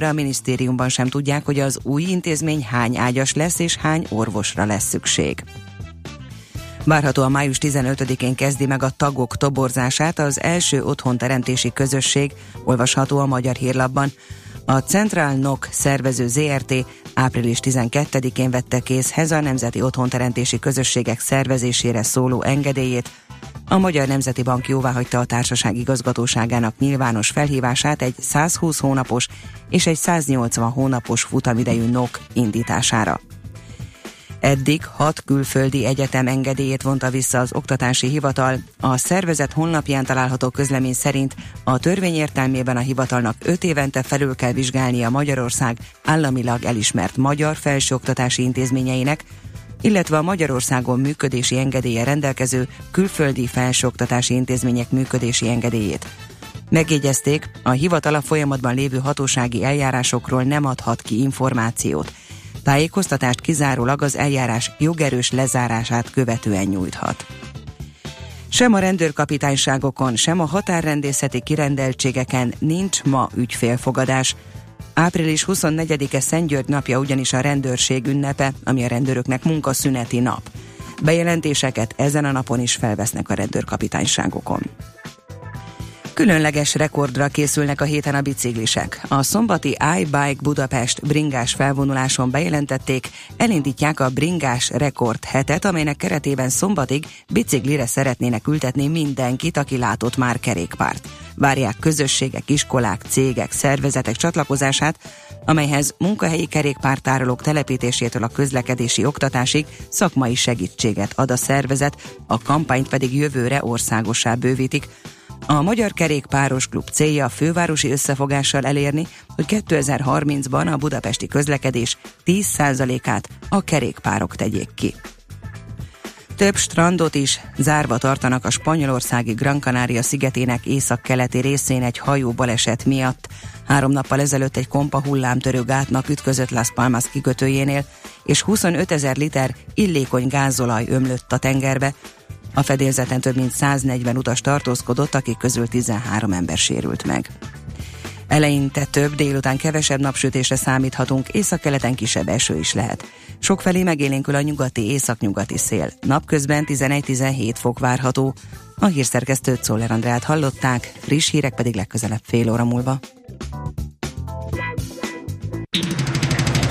a minisztériumban sem tudják, hogy az új intézmény hány ágyas lesz és hány orvosra lesz szükség. Várhatóan május 15-én kezdi meg a tagok toborzását az első otthonteremtési közösség, olvasható a Magyar Hírlapban. A Central NOK szervező ZRT április 12-én vette készhez a Nemzeti Otthonteremtési Közösségek szervezésére szóló engedélyét, a Magyar Nemzeti Bank jóváhagyta a társaság igazgatóságának nyilvános felhívását egy 120 hónapos és egy 180 hónapos futamidejű NOK indítására. Eddig hat külföldi egyetem engedélyét vonta vissza az oktatási hivatal. A szervezet honlapján található közlemény szerint a törvény értelmében a hivatalnak öt évente felül kell vizsgálnia Magyarország államilag elismert magyar felsőoktatási intézményeinek, illetve a Magyarországon működési engedélye rendelkező külföldi felsőoktatási intézmények működési engedélyét. Megjegyezték, a hivatal a folyamatban lévő hatósági eljárásokról nem adhat ki információt. Tájékoztatást kizárólag az eljárás jogerős lezárását követően nyújthat. Sem a rendőrkapitányságokon, sem a határrendészeti kirendeltségeken nincs ma ügyfélfogadás, Április 24-e Szent György napja ugyanis a rendőrség ünnepe, ami a rendőröknek munkaszüneti nap. Bejelentéseket ezen a napon is felvesznek a rendőrkapitányságokon. Különleges rekordra készülnek a héten a biciklisek. A szombati iBike Budapest bringás felvonuláson bejelentették, elindítják a bringás rekord hetet, amelynek keretében szombatig biciklire szeretnének ültetni mindenkit, aki látott már kerékpárt. Várják közösségek, iskolák, cégek, szervezetek csatlakozását, amelyhez munkahelyi kerékpártárolók telepítésétől a közlekedési oktatásig szakmai segítséget ad a szervezet, a kampányt pedig jövőre országossá bővítik, a Magyar Kerékpáros Klub célja a fővárosi összefogással elérni, hogy 2030-ban a budapesti közlekedés 10%-át a kerékpárok tegyék ki. Több strandot is zárva tartanak a spanyolországi Gran Canaria szigetének északkeleti részén egy hajó baleset miatt. Három nappal ezelőtt egy kompa hullámtörő gátnak ütközött Las Palmas kikötőjénél, és 25 ezer liter illékony gázolaj ömlött a tengerbe, a fedélzeten több mint 140 utas tartózkodott, akik közül 13 ember sérült meg. Eleinte több, délután kevesebb napsütésre számíthatunk, északkeleten kisebb eső is lehet. Sokfelé megélénkül a nyugati északnyugati szél. Napközben 11-17 fok várható. A hírszerkesztőt Szoller Andrát hallották, friss hírek pedig legközelebb fél óra múlva.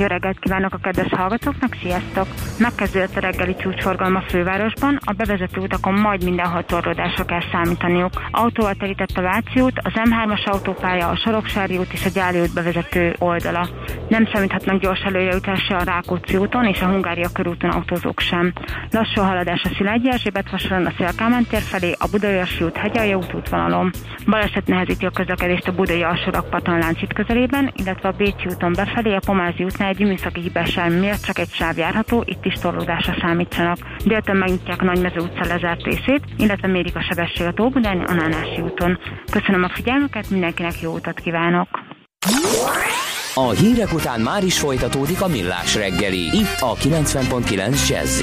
Jó reggelt kívánok a kedves hallgatóknak, sziasztok! Megkezdődött a reggeli csúcsforgalom a fővárosban, a bevezető utakon majd mindenhol torlódásra kell számítaniuk. Autóval terített a Váci út, az M3-as autópálya, a Soroksári út és a Gyáli út bevezető oldala. Nem számíthatnak gyors előrejutásra a Rákóczi úton és a Hungária körúton autózók sem. Lassú haladás a Szilágyi Erzsébet vasaron a Szélkámán tér felé, a Budaörsi út Hegyalja út útvonalon. Baleset nehezíti a közlekedést a Budai alsórakpaton láncít közelében, illetve a Bécsi úton befelé a Pomázi útnál egy műszaki hibásság miatt csak egy sáv járható, itt is torlódásra számítsanak. Délután megnyitják a Nagymező utca lezárt részét, illetve mérik a sebesség a Tóbudáni a Nánási úton. Köszönöm a figyelmüket, mindenkinek jó utat kívánok! A hírek után már is folytatódik a millás reggeli, itt a 90.9 jazz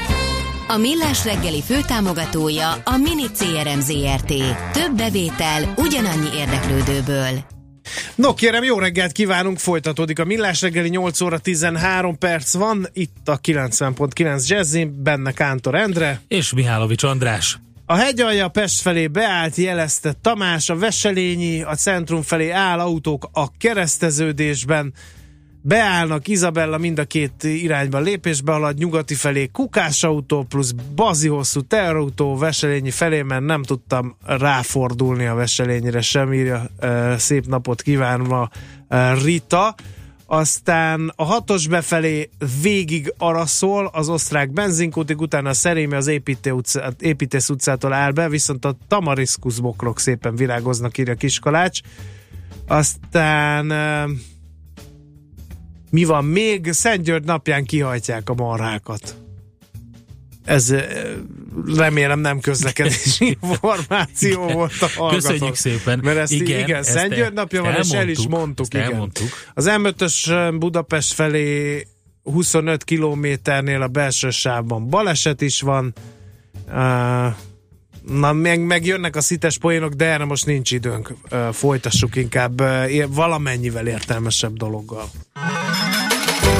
A Millás reggeli főtámogatója a Mini CRM Zrt. Több bevétel ugyanannyi érdeklődőből. No kérem, jó reggelt kívánunk, folytatódik a Millás reggeli, 8 óra 13 perc van, itt a 90.9 Jazzy, benne Kántor Endre. És Mihálovics András. A hegyalja Pest felé beállt, jelezte Tamás, a Veselényi, a centrum felé áll autók a kereszteződésben, beállnak Izabella mind a két irányban lépésbe halad, nyugati felé kukás autó plusz bazi hosszú teherautó Veselényi felé, mert nem tudtam ráfordulni a Veselényire sem, írja szép napot kívánva Rita. Aztán a hatos befelé végig araszol az osztrák benzinkútig, utána a Szerémi az építész utcától áll be, viszont a tamariszkusz bokrok szépen virágoznak, írja Kiskalács. Aztán mi van még? Szent György napján kihajtják a marhákat. Ez remélem nem közlekedési információ volt a hallgató. Köszönjük szépen. Mert ezt, igen, igen Szent György napja van, és el is mondtuk. Igen. Elmondtuk. Az M5-ös Budapest felé 25 kilométernél a belső sávban baleset is van. Uh, Na, meg, meg jönnek a szites poénok, de erre most nincs időnk. Folytassuk inkább valamennyivel értelmesebb dologgal.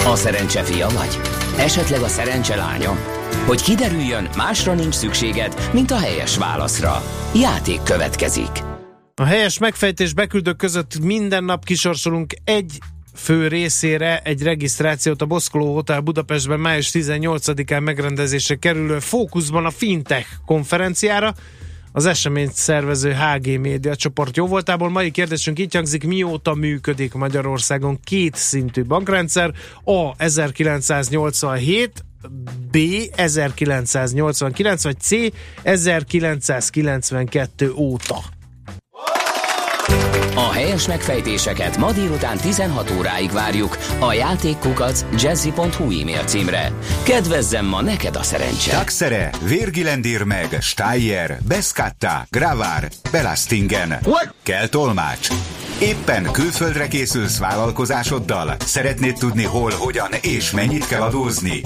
A szerencse fia vagy? Esetleg a szerencse lánya? Hogy kiderüljön, másra nincs szükséged, mint a helyes válaszra. Játék következik. A helyes megfejtés beküldők között minden nap kisorsolunk egy fő részére egy regisztrációt a Boszkoló Hotel Budapestben május 18-án megrendezésre kerülő Fókuszban a Fintech konferenciára. Az eseményt szervező HG Média csoport jó voltából. Mai kérdésünk így hangzik, mióta működik Magyarországon két szintű bankrendszer? A. 1987, B. 1989, vagy C. 1992 óta. A helyes megfejtéseket ma délután 16 óráig várjuk a játékkukac jazzy.hu e-mail címre. Kedvezzem ma neked a szerencse! Taxere, Virgilendir meg, Steyer, Beskatta, Gravár, Belastingen. What? Kell tolmács. Éppen külföldre készülsz vállalkozásoddal? Szeretnéd tudni hol, hogyan és mennyit kell adózni?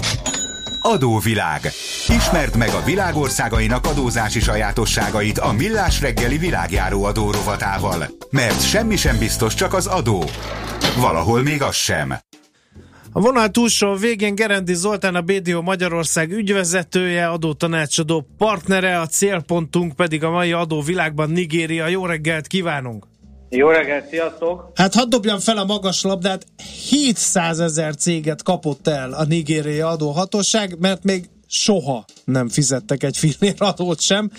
Adóvilág. Ismerd meg a világországainak adózási sajátosságait a Millás reggeli világjáró adó rovatával. Mert semmi sem biztos, csak az adó. Valahol még az sem. A vonal túlsó végén Gerendi Zoltán a BDO Magyarország ügyvezetője, adótanácsadó partnere, a célpontunk pedig a mai adóvilágban Nigéria. Jó reggelt kívánunk! Jó reggelt, sziasztok! Hát hadd dobjam fel a magas labdát. 700 ezer céget kapott el a nigériai adóhatóság, mert még soha nem fizettek egy fillér adót sem.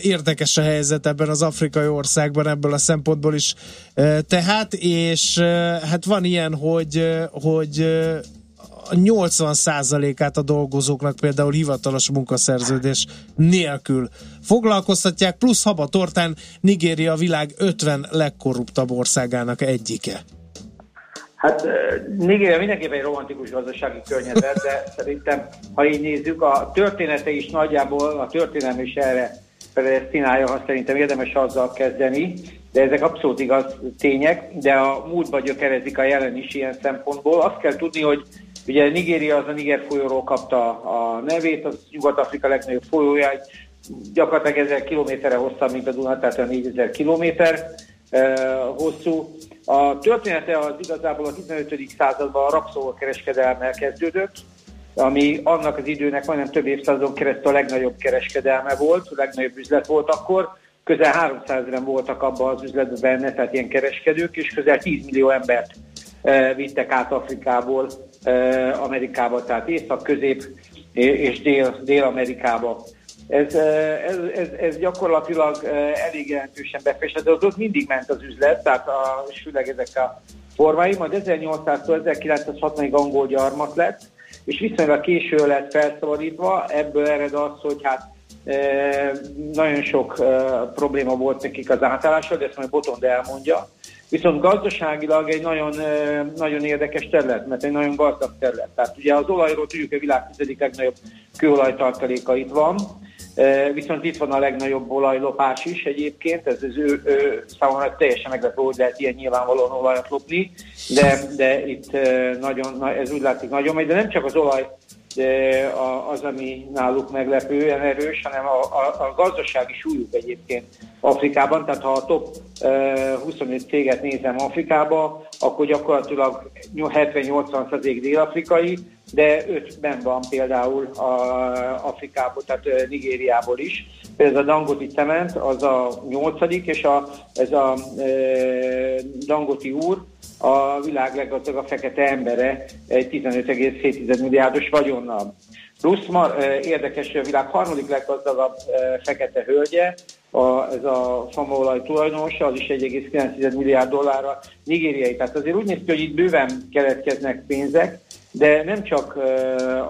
Érdekes a helyzet ebben az afrikai országban ebből a szempontból is. Tehát, és hát van ilyen, hogy, hogy 80%-át a dolgozóknak például hivatalos munkaszerződés nélkül foglalkoztatják, plusz habatortán Nigéria a világ 50 legkorruptabb országának egyike. Hát Nigéria mindenképpen egy romantikus gazdasági környezet, de szerintem, ha így nézzük, a története is nagyjából, a történelem is erre predestinálja, ha szerintem érdemes azzal kezdeni, de ezek abszolút igaz tények, de a múltba gyökerezik a jelen is ilyen szempontból. Azt kell tudni, hogy Ugye Nigéria az a Niger folyóról kapta a nevét, az Nyugat-Afrika legnagyobb folyója, gyakorlatilag 1000 kilométerre hosszabb, mint a Duna, tehát a 4000 kilométer eh, hosszú. A története az igazából a 15. században a rabszolgakereskedelmmel kezdődött, ami annak az időnek majdnem több évszázadon keresztül a legnagyobb kereskedelme volt, a legnagyobb üzlet volt akkor. Közel 300 eren voltak abban az üzletben benne, tehát ilyen kereskedők, és közel 10 millió embert e, vittek át Afrikából Amerikába, tehát Észak, Közép és Dél, Dél-Amerikába. Ez, ez, ez, ez gyakorlatilag elég jelentősen befektetett, ott mindig ment az üzlet, tehát a, főleg ezek a formái, majd 1800-tól 1960-ig angol gyarmat lett, és viszonylag késő lett felszabadítva, ebből ered az, hogy hát nagyon sok probléma volt nekik az átállással, de ezt majd Botond elmondja. Viszont gazdaságilag egy nagyon, nagyon érdekes terület, mert egy nagyon gazdag terület. Tehát ugye az olajról tudjuk, a világ tizedik legnagyobb kőolajtartaléka itt van, Viszont itt van a legnagyobb olajlopás is egyébként, ez az ő, ő számomra teljesen meglepő, hogy lehet ilyen nyilvánvalóan olajat lopni, de, de itt nagyon, ez úgy látszik nagyon megy, de nem csak az olaj az, ami náluk meglepően erős, hanem a, a, a gazdasági súlyuk egyébként Afrikában, tehát ha a top 25 céget nézem Afrikába, akkor gyakorlatilag 70-80 dél-afrikai, de ötben van például a Afrikából, tehát Nigériából is. Ez a Dangoti cement, az a nyolcadik, és a, ez a e, Dangoti úr, a világ leggazdagabb fekete embere egy 15,7 milliárdos vagyonnal. Plusz ma, érdekes, a világ harmadik leggazdagabb fekete hölgye, a, ez a famaolaj tulajdonosa, az is 1,9 milliárd dollárra nigériai. Tehát azért úgy néz ki, hogy itt bőven keletkeznek pénzek, de nem csak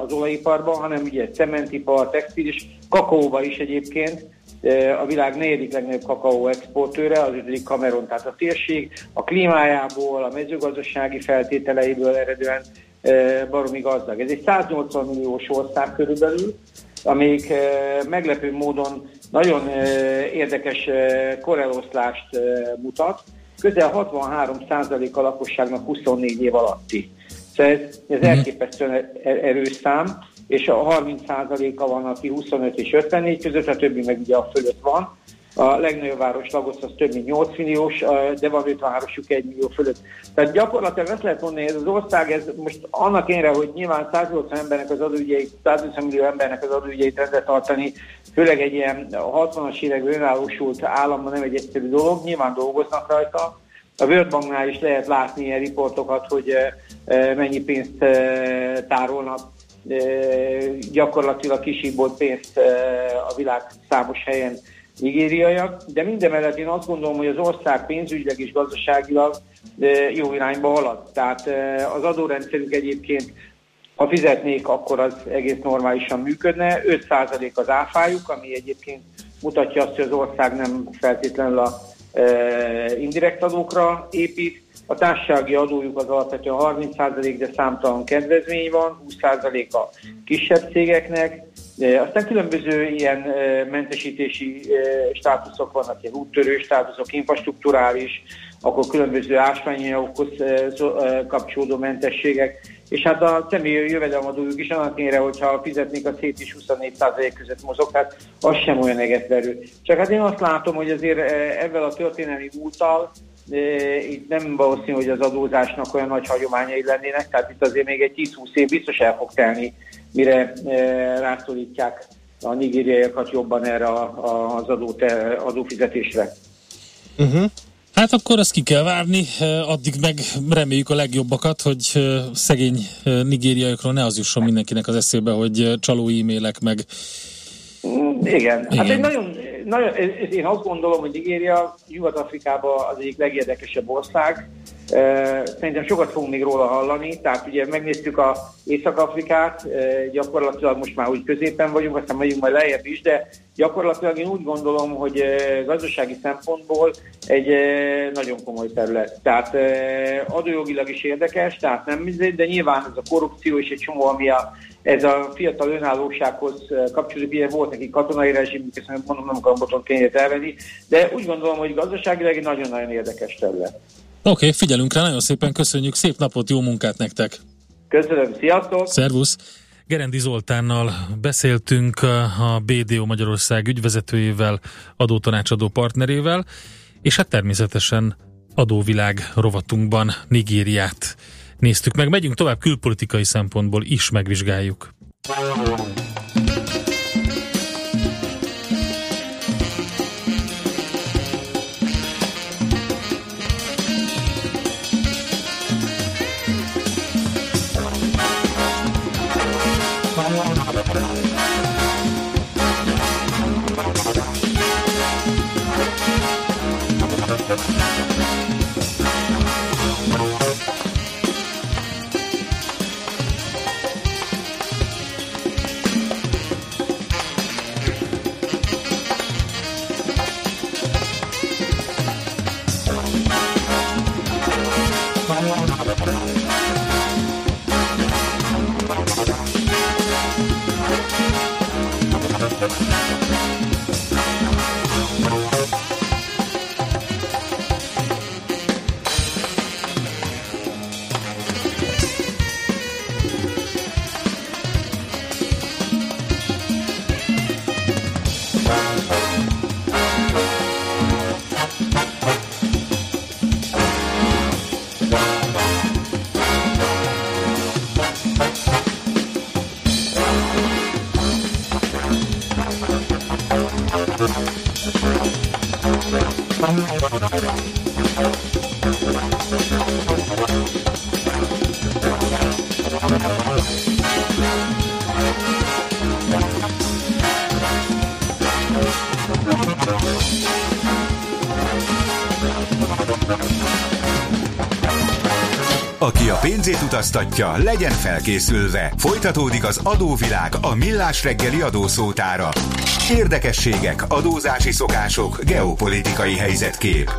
az olajiparban, hanem ugye cementipar, textil és kakaóba is egyébként a világ negyedik legnagyobb kakaó exportőre, az ötödik Cameron, tehát a térség a klímájából, a mezőgazdasági feltételeiből eredően baromi gazdag. Ez egy 180 milliós ország körülbelül, amelyik meglepő módon nagyon érdekes koreloszlást mutat. Közel 63 a lakosságnak 24 év alatti. Szóval ez, ez mhm. elképesztően erős szám és a 30%-a van, aki 25 és 54 között, a többi meg ugye a fölött van. A legnagyobb város Lagos az több mint 8 milliós, de van 5 városuk 1 millió fölött. Tehát gyakorlatilag ezt lehet mondani, hogy ez az ország, ez most annak énre, hogy nyilván 180 embernek az adóügyeit, 150 millió embernek az adóügyeit rendbe tartani, főleg egy ilyen 60-as években önállósult államban nem egy egyszerű dolog, nyilván dolgoznak rajta. A World Banknál is lehet látni ilyen riportokat, hogy mennyi pénzt tárolnak gyakorlatilag kisíbolt pénzt a világ számos helyen nigériaiak, de mindemellett én azt gondolom, hogy az ország pénzügyileg és gazdaságilag jó irányba halad. Tehát az adórendszerünk egyébként, ha fizetnék, akkor az egész normálisan működne. 5% az áfájuk, ami egyébként mutatja azt, hogy az ország nem feltétlenül a indirekt adókra épít. A társasági adójuk az alapvetően 30%, de számtalan kedvezmény van, 20% a kisebb cégeknek. Aztán különböző ilyen mentesítési státuszok vannak, ilyen úttörő státuszok, infrastruktúrális, akkor különböző ásványanyagokhoz kapcsolódó mentességek, és hát a személyi jövedelemadójuk is annak ére, hogyha fizetnék a szét is 24% között mozog, hát az sem olyan egetverő. Csak hát én azt látom, hogy azért ebben a történelmi múltal itt nem valószínű, hogy az adózásnak olyan nagy hagyományai lennének, tehát itt azért még egy 10-20 év biztos el fog telni, mire rászorítják a nigériaiakat jobban erre az adó, adófizetésre. Uh-huh. Hát akkor ezt ki kell várni, addig meg reméljük a legjobbakat, hogy szegény nigériaiakról ne az jusson mindenkinek az eszébe, hogy csaló e-mailek meg Mm, igen, Igen. hát egy nagyon, nagyon, én azt gondolom, hogy Nigéria Nyugat-Afrikában az egyik legérdekesebb ország. Szerintem sokat fogunk még róla hallani, tehát ugye megnéztük a Észak-Afrikát, gyakorlatilag most már úgy középen vagyunk, aztán megyünk majd lejjebb is, de gyakorlatilag én úgy gondolom, hogy gazdasági szempontból egy nagyon komoly terület. Tehát adójogilag is érdekes, tehát nem de nyilván ez a korrupció és egy csomó, ami a ez a fiatal önállósághoz kapcsolódik, ugye volt neki katonai rezsim, ezt mondom, nem akarom boton kényét elvenni, de úgy gondolom, hogy gazdaságilag egy nagyon-nagyon érdekes terület. Oké, okay, figyelünk rá, nagyon szépen köszönjük, szép napot, jó munkát nektek! Köszönöm, sziasztok! Szervusz! Gerendi Zoltánnal beszéltünk a BDO Magyarország ügyvezetőjével, adótanácsadó partnerével, és hát természetesen adóvilág rovatunkban Nigériát néztük meg. Megyünk tovább külpolitikai szempontból is megvizsgáljuk. Aki a pénzét utaztatja, legyen felkészülve. Folytatódik az adóvilág a millás reggeli adószótára. Érdekességek, adózási szokások, geopolitikai helyzetkép.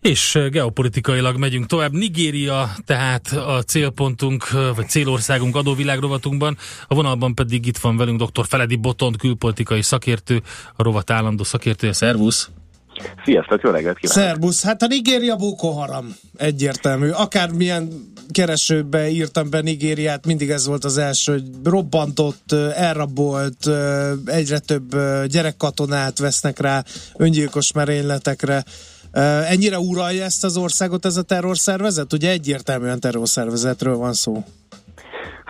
És geopolitikailag megyünk tovább. Nigéria tehát a célpontunk, vagy célországunk adóvilág rovatunkban, a vonalban pedig itt van velünk dr. Feledi Botont, külpolitikai szakértő, a rovat állandó szakértője. Szervusz! Sziasztok, jó reggelt kívánok! Szerbusz, hát a Nigéria Boko Haram egyértelmű. Akármilyen keresőbe írtam be Nigériát, mindig ez volt az első, hogy robbantott, elrabolt, egyre több gyerekkatonát vesznek rá öngyilkos merényletekre. Ennyire uralja ezt az országot ez a terrorszervezet? Ugye egyértelműen terrorszervezetről van szó.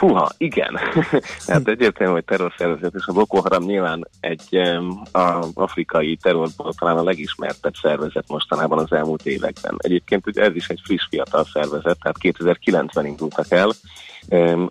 Fúha, igen. Tehát egyértelmű, hogy terrorszervezet, és a Boko Haram nyilván egy a afrikai terrorból talán a legismertebb szervezet mostanában az elmúlt években. Egyébként ugye ez is egy friss fiatal szervezet, tehát 2009-ben indultak el,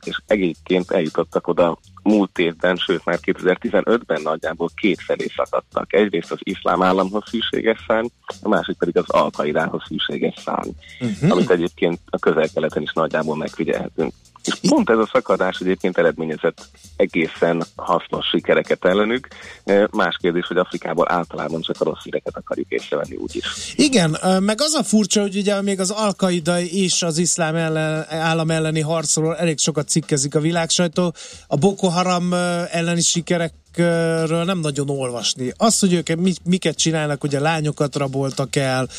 és egyébként eljutottak oda múlt évben, sőt már 2015-ben nagyjából két felé szakadtak. Egyrészt az iszlám államhoz szűséges szárny, a másik pedig az alkaidához szűséges szárny, uh-huh. amit egyébként a közel-keleten is nagyjából megfigyelhetünk. És pont ez a szakadás egyébként eredményezett egészen hasznos sikereket ellenük. Más kérdés, hogy Afrikából általában csak a rossz híreket akarjuk észrevenni úgyis. Igen, meg az a furcsa, hogy ugye még az Al-Qaida és az iszlám ellen, állam elleni harcról elég sokat cikkezik a világsajtó. A Boko Haram elleni sikerek ről nem nagyon olvasni. Az, hogy ők miket csinálnak, ugye lányokat raboltak el,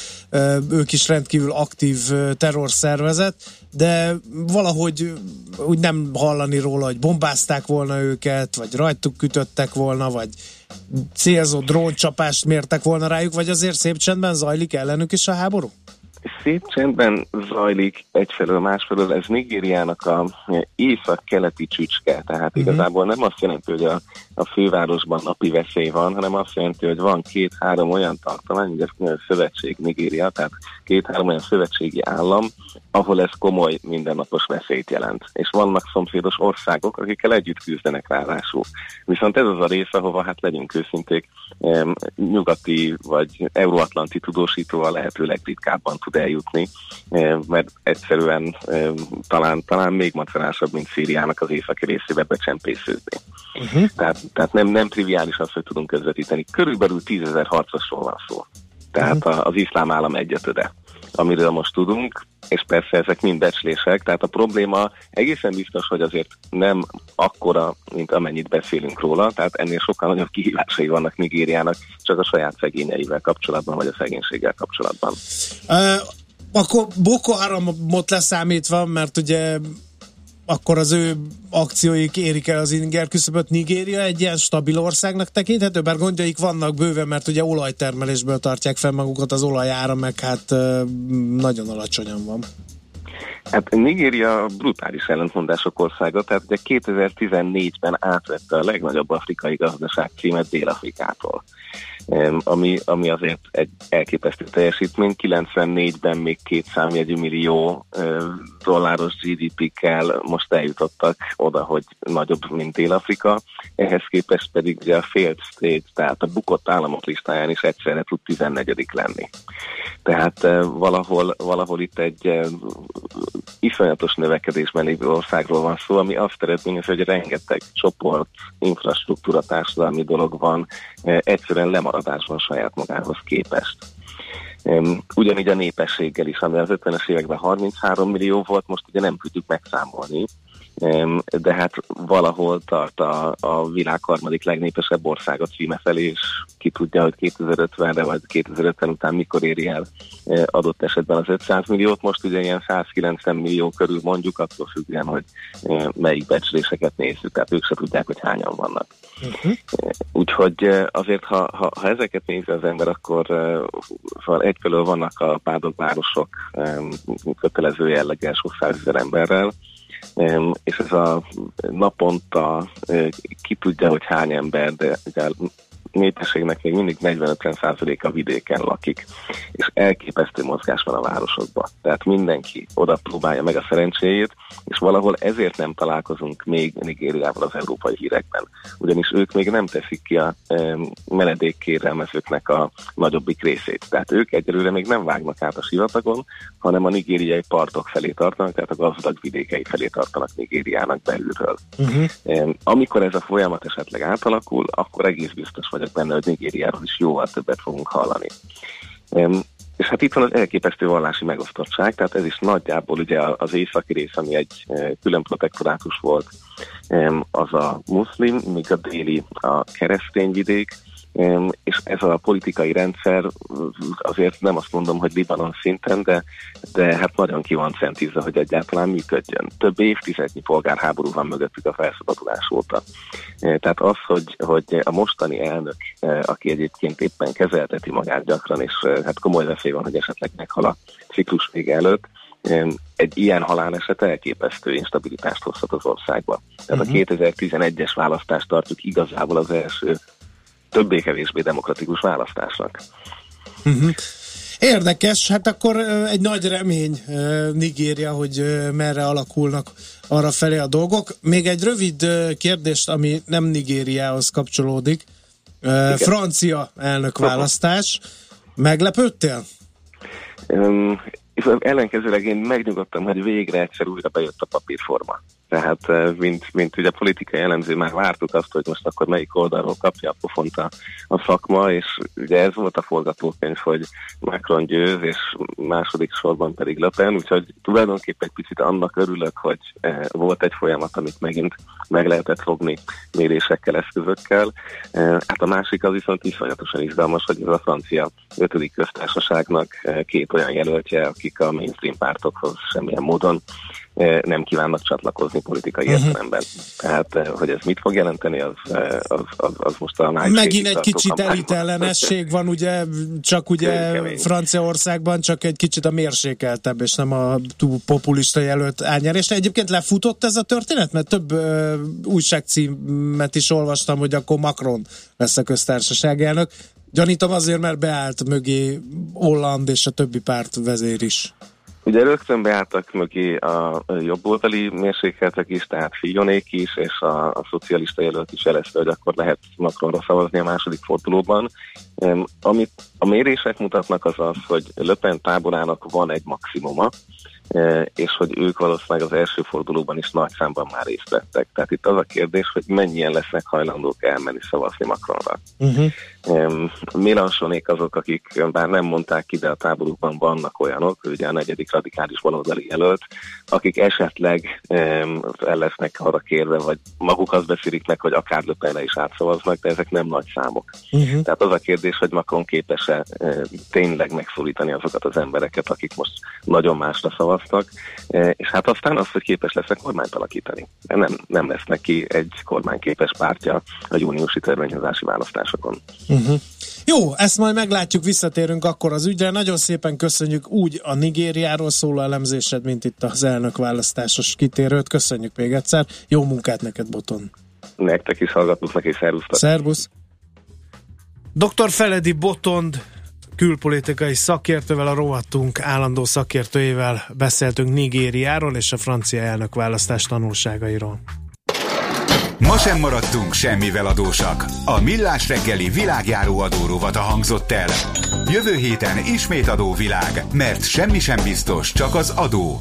ők is rendkívül aktív terrorszervezet, de valahogy úgy nem hallani róla, hogy bombázták volna őket, vagy rajtuk kütöttek volna, vagy célzó dróncsapást mértek volna rájuk, vagy azért szép csendben zajlik ellenük is a háború? Szép csendben zajlik egyfelől, másfelől ez Nigériának a észak-keleti csücske, tehát uh-huh. igazából nem azt jelenti, hogy a, a fővárosban napi veszély van, hanem azt jelenti, hogy van két-három olyan tartomány, ugye ez szövetség Nigéria, tehát két-három olyan szövetségi állam, ahol ez komoly mindennapos veszélyt jelent. És vannak szomszédos országok, akikkel együtt küzdenek ráadásul. Viszont ez az a rész, ahova hát legyünk őszinték, nyugati vagy euróatlanti tudósító a lehető legritkábban tud eljutni, mert egyszerűen talán, talán még macerásabb, mint Szíriának az északi részébe becsempészőzni. Uh-huh. Tehát, tehát nem, nem triviális az, hogy tudunk közvetíteni. Körülbelül tízezer harcosról van szó. Tehát uh-huh. az iszlám állam egyetöde amiről most tudunk, és persze ezek mind becslések, tehát a probléma egészen biztos, hogy azért nem akkora, mint amennyit beszélünk róla, tehát ennél sokkal nagyobb kihívásai vannak Nigériának, csak a saját szegényeivel kapcsolatban, vagy a szegénységgel kapcsolatban. Uh, akkor Boko Haramot leszámítva, mert ugye akkor az ő akcióik érik el az inger küszöböt. Nigéria egy ilyen stabil országnak tekinthető, bár gondjaik vannak bőven, mert ugye olajtermelésből tartják fel magukat, az olajára meg hát nagyon alacsonyan van. Hát Nigéria brutális ellentmondások országa, tehát ugye 2014-ben átvette a legnagyobb afrikai gazdaság címet Dél-Afrikától ami, ami azért egy elképesztő teljesítmény. 94-ben még két számjegyű millió dolláros GDP-kkel most eljutottak oda, hogy nagyobb, mint Dél-Afrika. Ehhez képest pedig ugye a failed state, tehát a bukott államok listáján is egyszerre tud 14 lenni. Tehát valahol, valahol itt egy iszonyatos növekedésben lévő országról van szó, ami azt eredményez, hogy rengeteg csoport, infrastruktúra, társadalmi dolog van, egyszerűen lemaradásban saját magához képest. Ugyanígy a népességgel is, ami az 50-es években 33 millió volt, most ugye nem tudjuk megszámolni, de hát valahol tart a, a világ harmadik legnépesebb országa címe felé, és ki tudja, hogy 2050-re vagy 2050 után mikor éri el e, adott esetben az 500 milliót. Most ugye ilyen 190 millió körül mondjuk, attól függően, hogy e, melyik becsléseket nézzük, tehát ők se tudják, hogy hányan vannak. Uh-huh. Úgyhogy azért, ha, ha, ha ezeket nézi az ember, akkor szóval egyfelől vannak a pádokvárosok kötelező jelleggel sok százezer emberrel, és ez a naponta ki tudja, hogy hány ember, de népességnek még mindig 40-50%-a vidéken lakik, és elképesztő mozgás van a városokban. Tehát mindenki oda próbálja meg a szerencséjét, és valahol ezért nem találkozunk még Nigériával az európai hírekben. Ugyanis ők még nem teszik ki a menedékkérelmezőknek a nagyobbik részét. Tehát ők egyelőre még nem vágnak át a sivatagon, hanem a nigériai partok felé tartanak, tehát a gazdag vidékei felé tartanak Nigériának belülről. Uh-huh. Amikor ez a folyamat esetleg átalakul, akkor egész biztos vagy vagyok benne, hogy Nigériáról is jóval többet fogunk hallani. És hát itt van az elképesztő vallási megosztottság, tehát ez is nagyjából ugye az északi rész, ami egy e, külön protektorátus volt, az a muszlim, míg a déli a keresztény vidék, és ez a politikai rendszer azért nem azt mondom, hogy Libanon szinten, de, de hát nagyon ki van centízve, hogy egyáltalán működjön. Több évtizednyi polgárháború van mögöttük a felszabadulás óta. Tehát az, hogy, hogy a mostani elnök, aki egyébként éppen kezelteti magát gyakran, és hát komoly veszély van, hogy esetleg meghal a ciklus vége előtt, egy ilyen haláleset elképesztő instabilitást hozhat az országba. Tehát uh-huh. a 2011-es mhm. választást tartjuk igazából az első többé-kevésbé demokratikus választásnak. Uh-huh. Érdekes, hát akkor egy nagy remény Nigéria, hogy merre alakulnak arra felé a dolgok. Még egy rövid kérdést, ami nem Nigériához kapcsolódik. Igen. Francia elnökválasztás. Meglepődtél? Um, ellenkezőleg én megnyugodtam, hogy végre egyszer újra bejött a papírforma. Tehát, eh, mint, mint ugye politikai elemző már vártuk azt, hogy most akkor melyik oldalról kapja a pofont a, a szakma, és ugye ez volt a forgatókönyv, hogy Macron győz, és második sorban pedig Le Pen, úgyhogy tulajdonképpen egy picit annak örülök, hogy eh, volt egy folyamat, amit megint meg lehetett fogni mérésekkel, eszközökkel. Eh, hát a másik az viszont iszonyatosan izgalmas, hogy ez a francia ötödik köztársaságnak eh, két olyan jelöltje, akik a mainstream pártokhoz semmilyen módon nem kívánnak csatlakozni politikai uh-huh. értelemben. Tehát, hogy ez mit fog jelenteni, az, az, az, az most a május. Megint egy kicsit elitellenesség van, ugye, csak ugye Franciaországban csak egy kicsit a mérsékeltebb, és nem a túl populista jelölt árnyerés. Egyébként lefutott ez a történet? Mert több ö, újságcímet is olvastam, hogy akkor Macron lesz a köztársaság elnök. Gyanítom azért, mert beállt mögé Holland és a többi párt vezér is. Ugye rögtön beálltak mögé a jobboldali mérsékeltek is, tehát Figyonék is, és a, a szocialista jelölt is jelezte, hogy akkor lehet Macronra szavazni a második fordulóban. Amit a mérések mutatnak az az, hogy Löpen táborának van egy maximuma, és hogy ők valószínűleg az első fordulóban is nagy számban már részt vettek. Tehát itt az a kérdés, hogy mennyien lesznek hajlandók elmenni szavazni Macronra. Uh-huh. Milansonék azok, akik bár nem mondták ki, de a táborukban vannak olyanok, ugye a negyedik radikális baloldali jelölt, akik esetleg el lesznek arra kérve, vagy maguk azt beszélik meg, hogy akár löpene is átszavaznak, de ezek nem nagy számok. Uh-huh. Tehát az a kérdés, hogy Macron képes-e tényleg megszólítani azokat az embereket, akik most nagyon másra szavaznak, szavaztak, e, és hát aztán az, hogy képes lesz a kormányt alakítani. Nem, nem lesz neki egy kormányképes pártja a júniusi törvényhozási választásokon. Uh-huh. Jó, ezt majd meglátjuk, visszatérünk akkor az ügyre. Nagyon szépen köszönjük úgy a Nigériáról szóló elemzésed, mint itt az elnök választásos kitérőt. Köszönjük még egyszer. Jó munkát neked, Boton. Nektek is hallgatunk neki, szervusztok. Szervusz. Dr. Feledi Botond külpolitikai szakértővel, a rovattunk állandó szakértőjével beszéltünk Nigériáról és a francia elnök választás tanulságairól. Ma sem maradtunk semmivel adósak. A Millás reggeli világjáró adórovata hangzott el. Jövő héten ismét adóvilág, mert semmi sem biztos, csak az adó.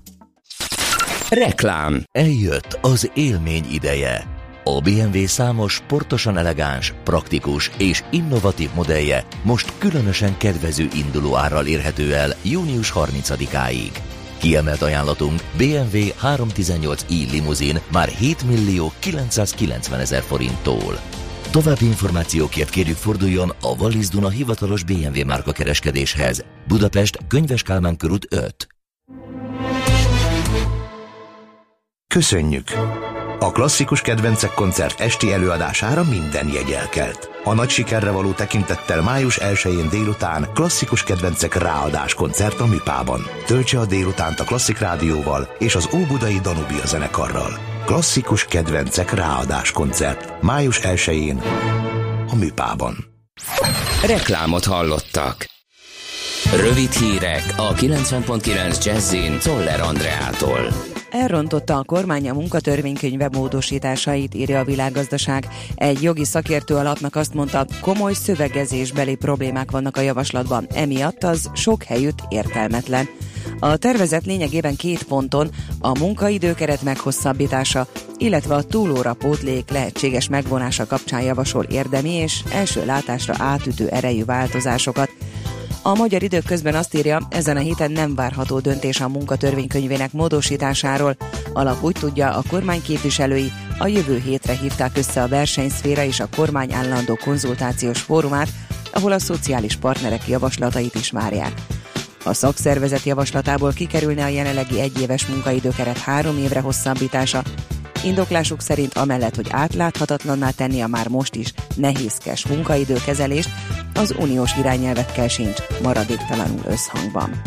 Reklám Eljött az élmény ideje. A BMW számos sportosan elegáns, praktikus és innovatív modellje most különösen kedvező induló árral érhető el június 30-áig. Kiemelt ajánlatunk BMW 318i limuzin már 7 millió 990 ezer forinttól. További információkért kérjük forduljon a Wallis Duna hivatalos BMW márka kereskedéshez. Budapest, Könyves Kálmán körút 5. Köszönjük! A klasszikus kedvencek koncert esti előadására minden jegy elkelt. A nagy sikerre való tekintettel május 1-én délután klasszikus kedvencek ráadás koncert a Mipában. Töltse a délutánt a Klasszik Rádióval és az Óbudai Danubia zenekarral. Klasszikus kedvencek ráadás koncert. Május 1-én a Műpában. Reklámot hallottak. Rövid hírek a 90.9 Jazzin Toller Andreától. Elrontotta a kormány a munkatörvénykönyve módosításait, írja a világgazdaság. Egy jogi szakértő alapnak azt mondta, komoly szövegezésbeli problémák vannak a javaslatban, emiatt az sok helyütt értelmetlen. A tervezet lényegében két ponton a munkaidőkeret meghosszabbítása, illetve a túlóra pótlék lehetséges megvonása kapcsán javasol érdemi és első látásra átütő erejű változásokat. A magyar idők közben azt írja, ezen a héten nem várható döntés a munkatörvénykönyvének módosításáról. Alap úgy tudja, a kormány képviselői a jövő hétre hívták össze a versenyszféra és a kormány állandó konzultációs fórumát, ahol a szociális partnerek javaslatait is várják. A szakszervezet javaslatából kikerülne a jelenlegi egyéves munkaidőkeret három évre hosszabbítása, Indoklásuk szerint amellett, hogy átláthatatlanná tenni a már most is nehézkes munkaidőkezelést, az uniós irányelvekkel sincs maradéktalanul összhangban.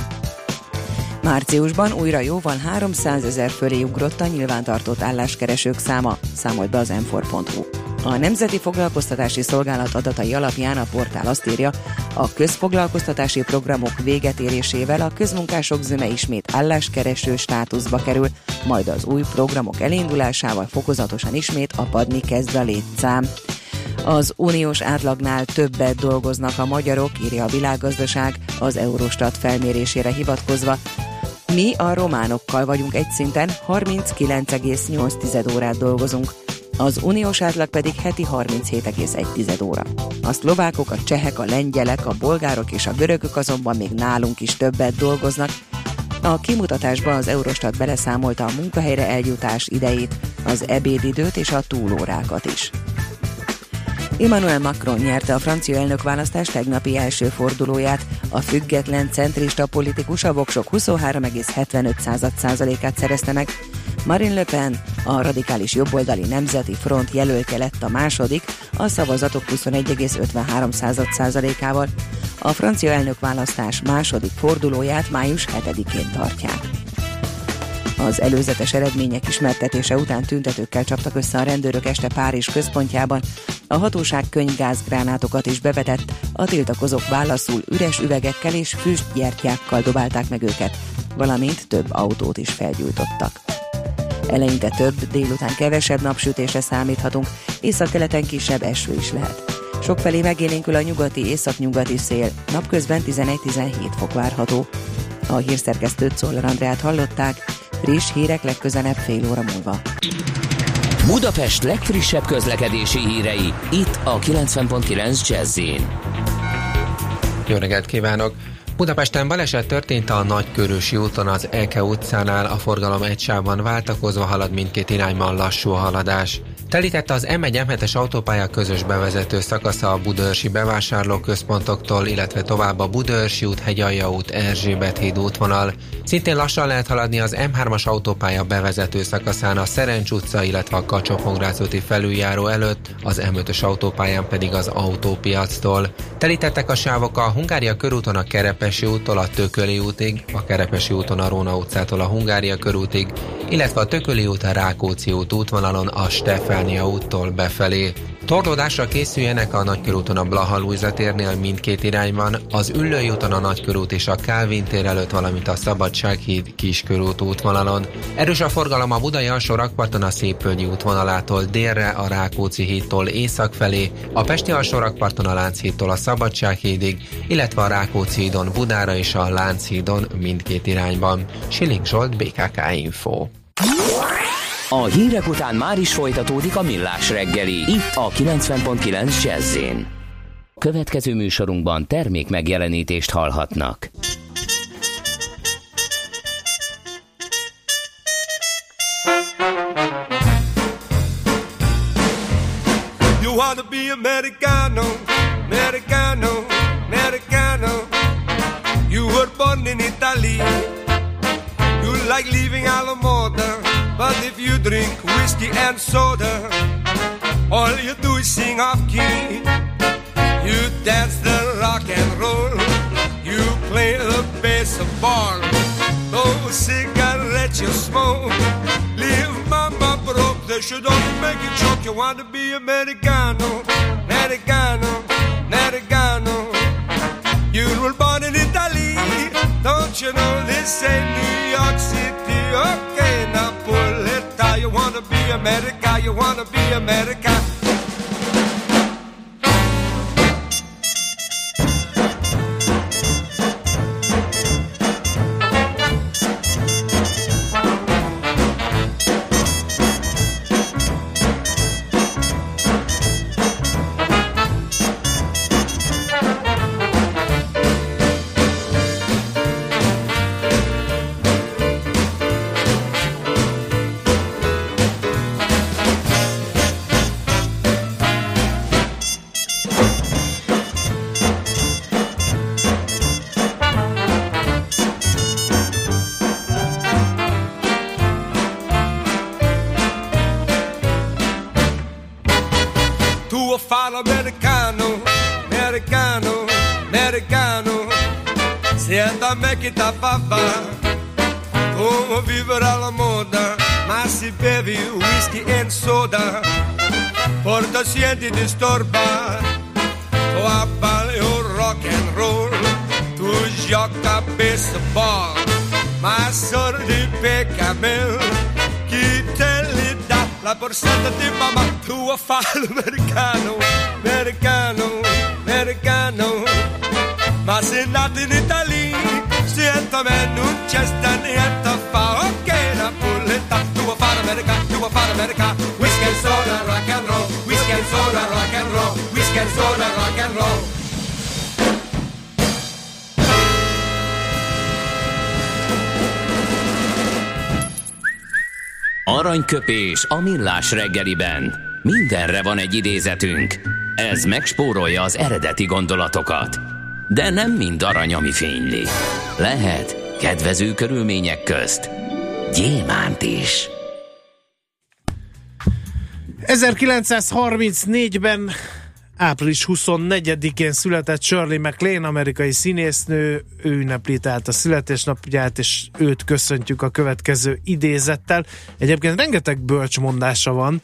Márciusban újra jóval 300 ezer fölé ugrott a nyilvántartott álláskeresők száma, számolt be az m a Nemzeti Foglalkoztatási Szolgálat adatai alapján a portál azt írja, a közfoglalkoztatási programok véget érésével a közmunkások zöme ismét álláskereső státuszba kerül, majd az új programok elindulásával fokozatosan ismét apadni kezd a létszám. Az uniós átlagnál többet dolgoznak a magyarok, írja a világgazdaság az Eurostat felmérésére hivatkozva. Mi a románokkal vagyunk egy szinten, 39,8 órát dolgozunk az uniós átlag pedig heti 37,1 óra. A szlovákok, a csehek, a lengyelek, a bolgárok és a görögök azonban még nálunk is többet dolgoznak. A kimutatásba az Eurostat beleszámolta a munkahelyre eljutás idejét, az ebédidőt és a túlórákat is. Emmanuel Macron nyerte a francia elnökválasztás tegnapi első fordulóját. A független centrista politikus a voksok 23,75%-át szerezte meg, Marine Le Pen, a radikális jobboldali nemzeti front jelöltje lett a második, a szavazatok 21,53%-ával. A francia elnökválasztás második fordulóját május 7-én tartják. Az előzetes eredmények ismertetése után tüntetőkkel csaptak össze a rendőrök este Párizs központjában. A hatóság könyvgázgránátokat is bevetett, a tiltakozók válaszul üres üvegekkel és füstgyertyákkal dobálták meg őket, valamint több autót is felgyújtottak. Eleinte több, délután kevesebb napsütésre számíthatunk, északkeleten kisebb eső is lehet. Sokfelé megélénkül a nyugati északnyugati szél, napközben 11-17 fok várható. A hírszerkesztőt Szoller Andrát hallották, friss hírek legközelebb fél óra múlva. Budapest legfrissebb közlekedési hírei, itt a 90.9 jazz Jó reggelt kívánok! Budapesten baleset történt a Nagykörösi úton az Eke utcánál, a forgalom egy sávban váltakozva halad mindkét irányban lassú a haladás. Telítette az M1 M7-es autópálya közös bevezető szakasza a Budörsi bevásárlóközpontoktól, illetve tovább a Budörsi út, Hegyalja út, Erzsébet híd útvonal. Szintén lassan lehet haladni az M3-as autópálya bevezető szakaszán a Szerencs utca, illetve a kacsó úti felüljáró előtt, az M5-ös autópályán pedig az autópiactól. Telítettek a sávok a Hungária körúton a Kerepesi úttól a Tököli útig, a Kerepesi úton a Róna utcától a Hungária körútig, illetve a Tököli út a Rákóczi út útvonalon a Stefánia úttól befelé. Torlódásra készüljenek a Nagykörúton a Blaha Lujza térnél mindkét irányban, az Üllői úton a Nagykörút és a Kálvin tér előtt, valamint a Szabadsághíd Kiskörút útvonalon. Erős a forgalom a Budai alsó rakparton a Szépvölgyi útvonalától délre, a Rákóczi hídtól észak felé, a Pesti alsó rakparton a Lánchídtól a Szabadsághídig, illetve a Rákóczi hídon Budára és a Lánchídon mindkét irányban. Siling Zsolt, BKK Info. A hírek után már is folytatódik a millás reggeli, itt a 90.9 jazz Következő műsorunkban termék megjelenítést hallhatnak. You wanna be americano, americano, americano. You were born in Italy. You like leaving Alamoda. But if you drink whiskey and soda, all you do is sing off key. You dance the rock and roll, you play the bass of baseball. Those cigarettes you smoke, leave mama broke. They should only make you choke. You want to be Americano, Americano, Americano. You were born in Italy, don't you know this ain't New York City? Okay, now. You wanna be America, you wanna be America. me che tappava come vivere alla moda ma si bevi whisky e soda. Porta sienti disturba tu abballi un rock and roll. Tu gioca a baseball ma sordi peccamel chi te li dà la borsetta di mamma tu a fare l'americano americano americano. Ma sei nato in Italia siento me non c'è sta niente fa ok la pulletta tu vuoi fare America tu vuoi fare America whiskey and soda rock and roll whiskey and soda rock and roll whiskey and soda rock and roll Aranyköpés a millás reggeliben. Mindenre van egy idézetünk. Ez megspórolja az eredeti gondolatokat. De nem mind arany, ami fényli. Lehet kedvező körülmények közt gyémánt is. 1934-ben április 24-én született Shirley MacLaine, amerikai színésznő, ő ünnepli tehát a születésnapját, és őt köszöntjük a következő idézettel. Egyébként rengeteg bölcsmondása van,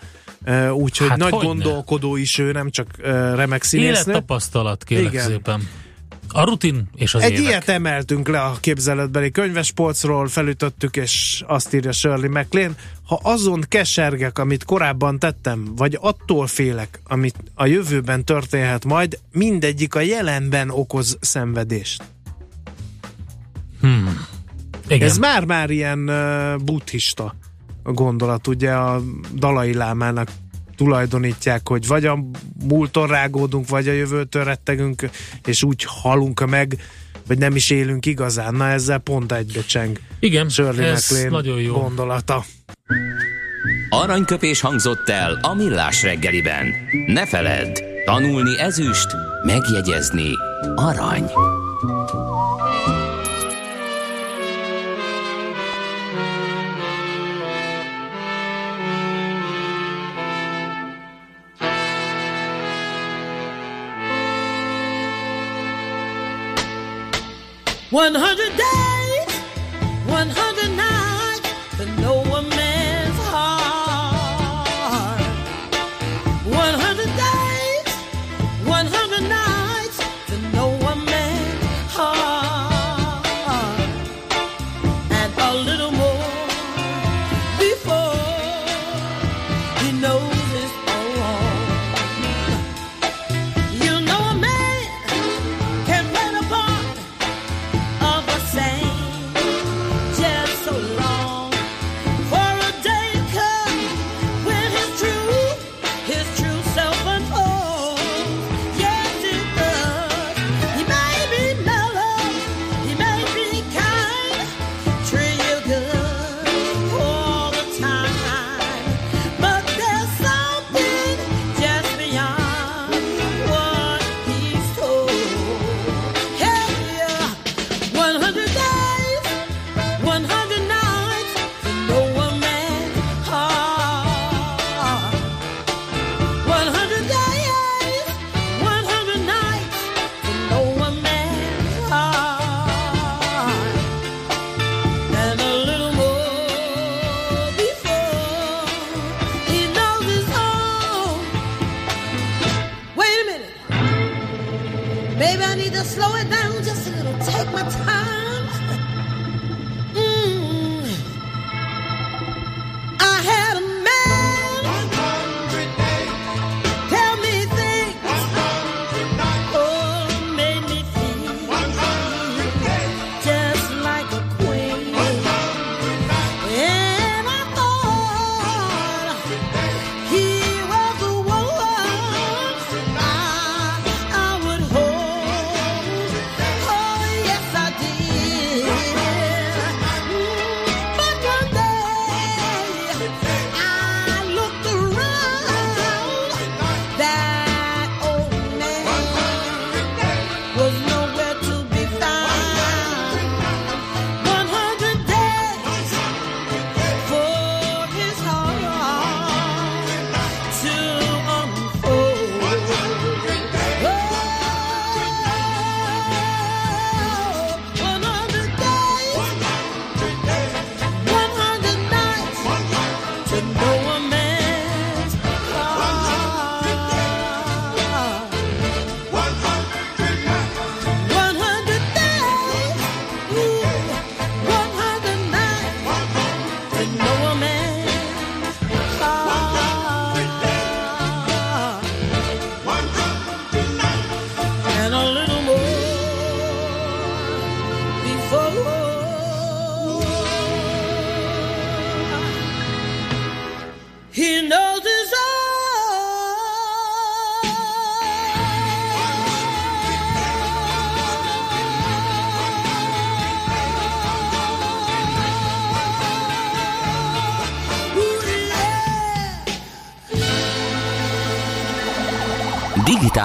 úgyhogy hát nagy gondolkodó ne? is ő, nem csak remek színésznő. Élettapasztalat, kérlek Igen. szépen. A rutin és az Egy évek. ilyet emeltünk le a képzeletbeli könyvespolcról, felütöttük, és azt írja Shirley MacLaine, ha azon kesergek, amit korábban tettem, vagy attól félek, amit a jövőben történhet majd, mindegyik a jelenben okoz szenvedést. Hmm. Igen. Ez már-már ilyen uh, buddhista gondolat, ugye a Dalai Lámának tulajdonítják, hogy vagy a múlton rágódunk, vagy a jövőtől rettegünk, és úgy halunk meg, vagy nem is élünk igazán. Na ezzel pont egybecseng. Igen, Shirley ez MacLaine nagyon jó. gondolata. Aranyköpés hangzott el a millás reggeliben. Ne feledd, tanulni ezüst, megjegyezni arany. 100 days,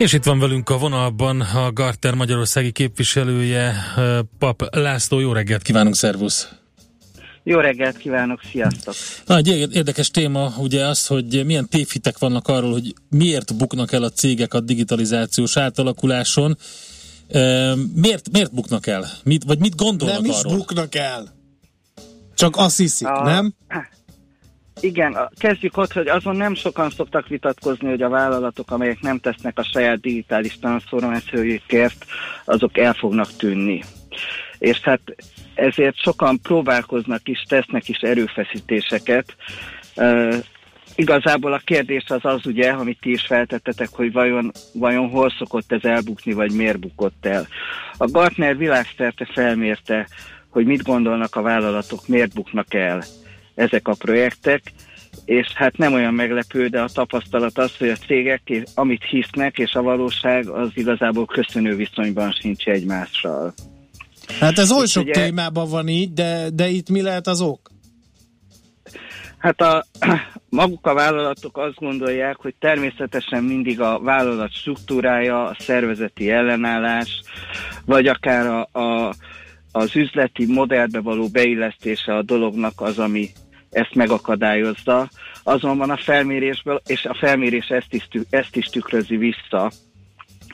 És itt van velünk a vonalban a Garter Magyarországi képviselője, Pap László. Jó reggelt kívánunk, szervusz! Jó reggelt kívánok, sziasztok! Na, egy érdekes téma ugye az, hogy milyen tévhitek vannak arról, hogy miért buknak el a cégek a digitalizációs átalakuláson. Miért, miért buknak el? Mit, vagy mit gondolnak Nem is arról? buknak el. Csak azt hiszik, A- nem? Igen, kezdjük ott, hogy azon nem sokan szoktak vitatkozni, hogy a vállalatok, amelyek nem tesznek a saját digitális transformációjukért, azok el fognak tűnni. És hát ezért sokan próbálkoznak is, tesznek is erőfeszítéseket. Uh, igazából a kérdés az az ugye, amit ti is feltettetek, hogy vajon, vajon hol szokott ez elbukni, vagy miért bukott el. A Gartner világszerte felmérte, hogy mit gondolnak a vállalatok, miért buknak el ezek a projektek, és hát nem olyan meglepő, de a tapasztalat az, hogy a cégek, amit hisznek, és a valóság az igazából köszönő viszonyban sincs egymással. Hát ez oly sok ugye- témában van így, de, de itt mi lehet az ok? Hát a, maguk a vállalatok azt gondolják, hogy természetesen mindig a vállalat struktúrája, a szervezeti ellenállás, vagy akár a, a, az üzleti modellbe való beillesztése a dolognak az, ami ezt megakadályozza. Azonban a felmérésből, és a felmérés ezt is, ezt is tükrözi vissza,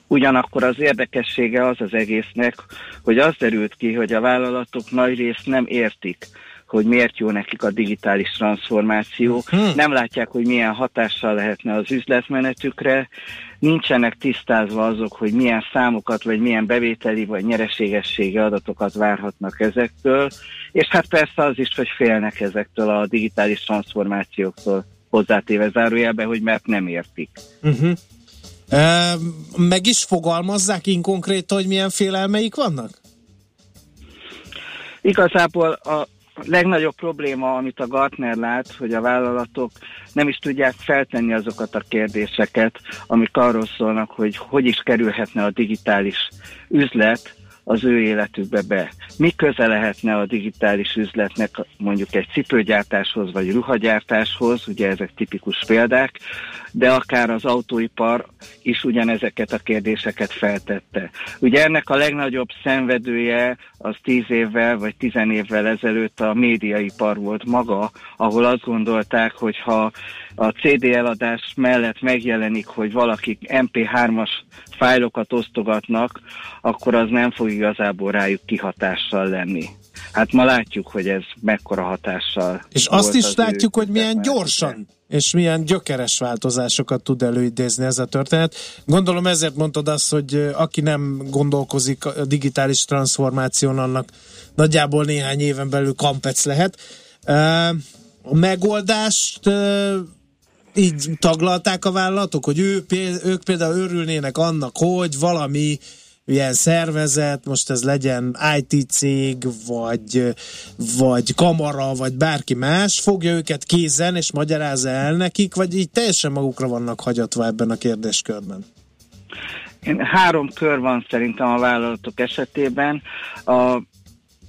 Ugyanakkor az érdekessége az az egésznek, hogy az derült ki, hogy a vállalatok nagy részt nem értik, hogy miért jó nekik a digitális transformáció, hmm. nem látják, hogy milyen hatással lehetne az üzletmenetükre, nincsenek tisztázva azok, hogy milyen számokat, vagy milyen bevételi, vagy nyereségességi adatokat várhatnak ezektől, és hát persze az is, hogy félnek ezektől a digitális transformációktól hozzátéve zárójelbe, hogy mert nem értik. Uh-huh. E, meg is fogalmazzák inkonkrétan, hogy milyen félelmeik vannak? Igazából a legnagyobb probléma, amit a Gartner lát, hogy a vállalatok nem is tudják feltenni azokat a kérdéseket, amik arról szólnak, hogy hogy is kerülhetne a digitális üzlet az ő életükbe be. mi köze lehetne a digitális üzletnek mondjuk egy cipőgyártáshoz vagy ruhagyártáshoz, ugye ezek tipikus példák, de akár az autóipar is ugyanezeket a kérdéseket feltette. Ugye ennek a legnagyobb szenvedője az tíz évvel vagy tizen évvel ezelőtt a médiaipar volt maga, ahol azt gondolták, hogy ha a CD eladás mellett megjelenik, hogy valakik MP3-as fájlokat osztogatnak, akkor az nem fog igazából rájuk kihatással lenni. Hát ma látjuk, hogy ez mekkora hatással. És azt is látjuk, hogy milyen gyorsan és milyen gyökeres változásokat tud előidézni ez a történet. Gondolom ezért mondtad azt, hogy aki nem gondolkozik a digitális transformáción, annak nagyjából néhány éven belül kampec lehet. A megoldást így taglalták a vállalatok, hogy ő, ők például örülnének annak, hogy valami ilyen szervezet, most ez legyen IT cég, vagy, vagy kamara, vagy bárki más, fogja őket kézen, és magyarázza el nekik, vagy így teljesen magukra vannak hagyatva ebben a kérdéskörben? Én, három kör van szerintem a vállalatok esetében. A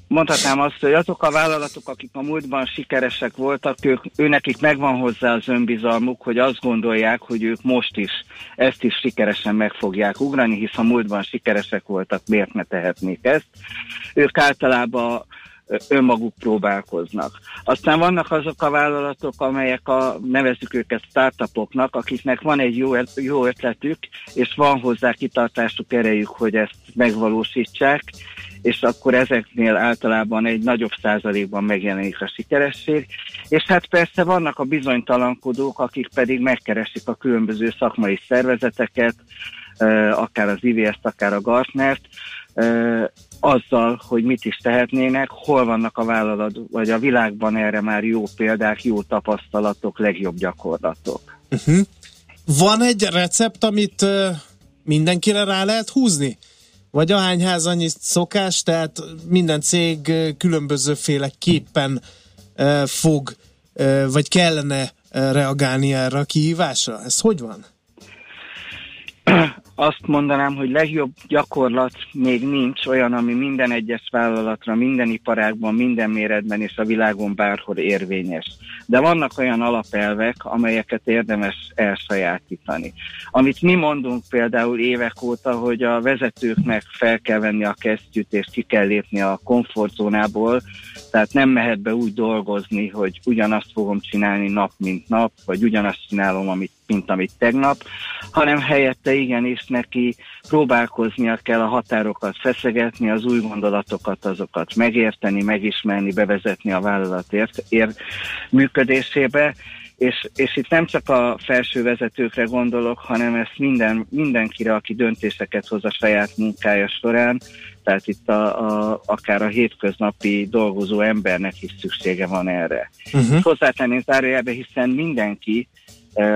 mondhatnám azt, hogy azok a vállalatok, akik a múltban sikeresek voltak, ők, őnekik megvan hozzá az önbizalmuk, hogy azt gondolják, hogy ők most is ezt is sikeresen meg fogják ugrani, hisz a múltban sikeresek voltak, miért ne tehetnék ezt. Ők általában önmaguk próbálkoznak. Aztán vannak azok a vállalatok, amelyek a, nevezzük őket startupoknak, akiknek van egy jó, jó ötletük, és van hozzá kitartásuk, erejük, hogy ezt megvalósítsák, és akkor ezeknél általában egy nagyobb százalékban megjelenik a sikeresség. És hát persze vannak a bizonytalankodók, akik pedig megkeresik a különböző szakmai szervezeteket, akár az IVS-t, akár a Gartnert, azzal, hogy mit is tehetnének, hol vannak a vállalat, vagy a világban erre már jó példák, jó tapasztalatok, legjobb gyakorlatok. Uh-huh. Van egy recept, amit mindenkire rá lehet húzni? Vagy ahány ház annyi szokás, tehát minden cég különbözőféleképpen fog, vagy kellene reagálni erre a kihívásra? Ez hogy van? azt mondanám, hogy legjobb gyakorlat még nincs olyan, ami minden egyes vállalatra, minden iparágban, minden méretben és a világon bárhol érvényes. De vannak olyan alapelvek, amelyeket érdemes elsajátítani. Amit mi mondunk például évek óta, hogy a vezetőknek fel kell venni a kesztyűt és ki kell lépni a komfortzónából, tehát nem mehet be úgy dolgozni, hogy ugyanazt fogom csinálni nap, mint nap, vagy ugyanazt csinálom, amit, mint amit tegnap, hanem helyette igenis neki próbálkoznia kell a határokat feszegetni, az új gondolatokat, azokat megérteni, megismerni, bevezetni a vállalat ér, ér működésébe, és, és itt nem csak a felső vezetőkre gondolok, hanem ezt minden, mindenkire, aki döntéseket hoz a saját munkája során, tehát itt a, a, akár a hétköznapi dolgozó embernek is szüksége van erre. Uh-huh. Hozzátenném zárójelbe, hiszen mindenki,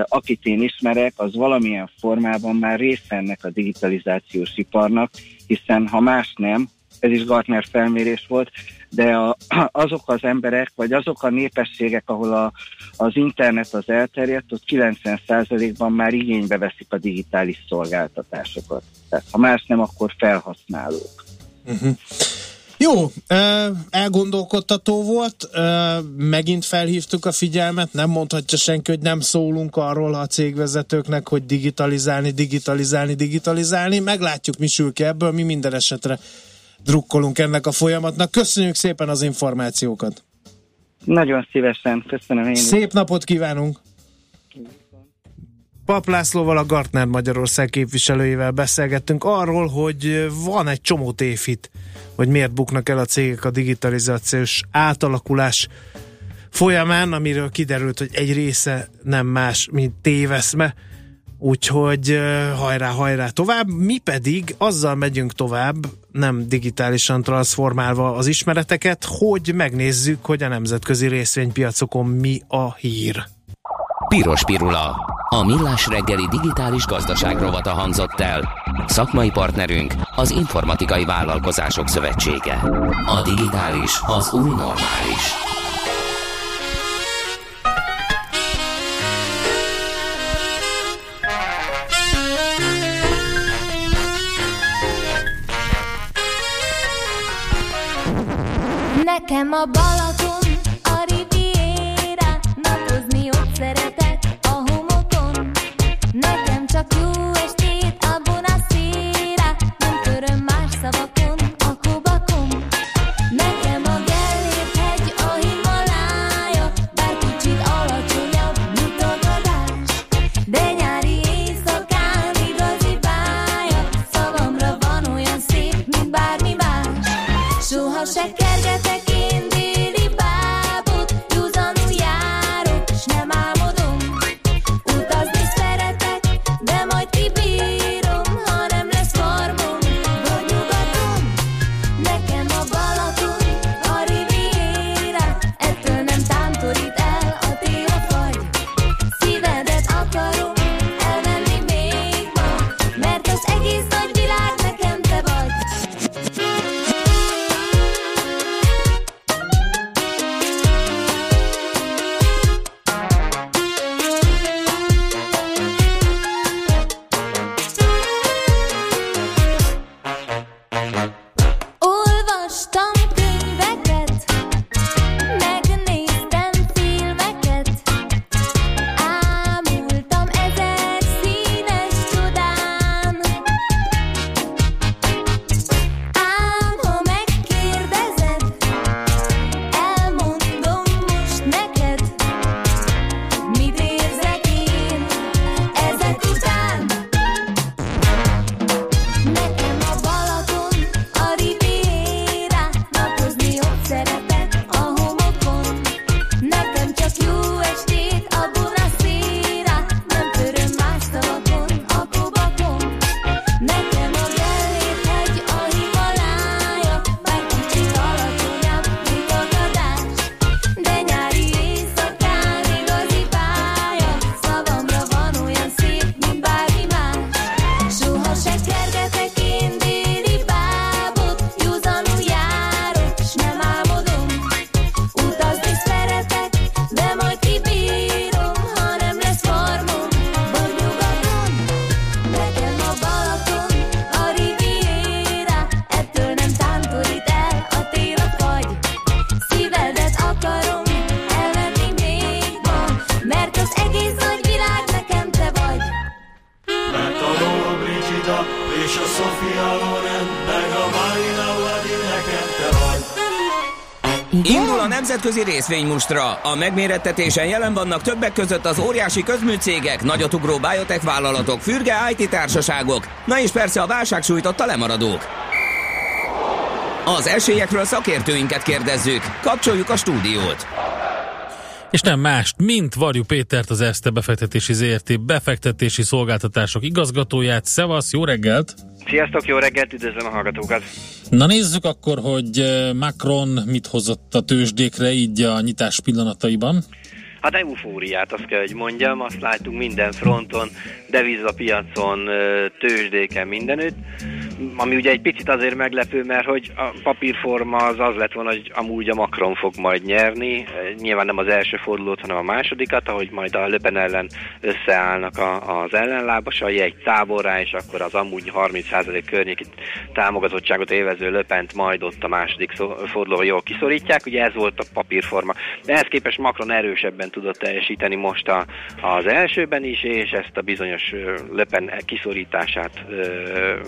akit én ismerek, az valamilyen formában már része ennek a digitalizációs iparnak, hiszen ha más nem, ez is Gartner felmérés volt, de a, azok az emberek, vagy azok a népességek, ahol a, az internet az elterjedt, ott 90%-ban már igénybe veszik a digitális szolgáltatásokat. Tehát ha más nem, akkor felhasználók. Uh-huh. Jó, elgondolkodtató volt, megint felhívtuk a figyelmet, nem mondhatja senki, hogy nem szólunk arról a cégvezetőknek, hogy digitalizálni, digitalizálni, digitalizálni. Meglátjuk, mi sül ki ebből, mi minden esetre drukkolunk ennek a folyamatnak. Köszönjük szépen az információkat! Nagyon szívesen, köszönöm én Szép is. napot kívánunk! Pap Lászlóval, a Gartner Magyarország képviselőjével beszélgettünk arról, hogy van egy csomó tévhit, hogy miért buknak el a cégek a digitalizációs átalakulás folyamán, amiről kiderült, hogy egy része nem más, mint téveszme, úgyhogy hajrá, hajrá tovább. Mi pedig azzal megyünk tovább, nem digitálisan transformálva az ismereteket, hogy megnézzük, hogy a nemzetközi részvénypiacokon mi a hír. Piros Pirula. A Millás reggeli digitális gazdaság rovata hangzott el. Szakmai partnerünk az Informatikai Vállalkozások Szövetsége. A digitális az új normális. Nekem a Balaton, részvénymustra. A megmérettetésen jelen vannak többek között az óriási közműcégek, nagyotugró biotech vállalatok, fürge IT társaságok, na és persze a válság sújtotta lemaradók. Az esélyekről szakértőinket kérdezzük. Kapcsoljuk a stúdiót. És nem mást, mint Varjú Pétert, az Erste befektetési ZRT befektetési szolgáltatások igazgatóját. Szevasz, jó reggelt! Sziasztok, jó reggelt, üdvözlöm a hallgatókat! Na nézzük akkor, hogy eh, Macron mit hozott a tőzsdékre így a nyitás pillanataiban. Hát eufóriát, azt kell, hogy mondjam, azt látunk minden fronton, devizapiacon, ö, tőzsdéken, mindenütt, ami ugye egy picit azért meglepő, mert hogy a papírforma az az lett volna, hogy amúgy a Macron fog majd nyerni, nyilván nem az első fordulót, hanem a másodikat, ahogy majd a Löpen ellen összeállnak a, az ellenlábasai egy táborra, és akkor az amúgy 30% környéki támogatottságot élvező Löpent majd ott a második fordulóban jól kiszorítják, ugye ez volt a papírforma. De ehhez képest Macron erősebben tudott teljesíteni most a, az elsőben is, és ezt a bizonyos Löpen kiszorítását ö,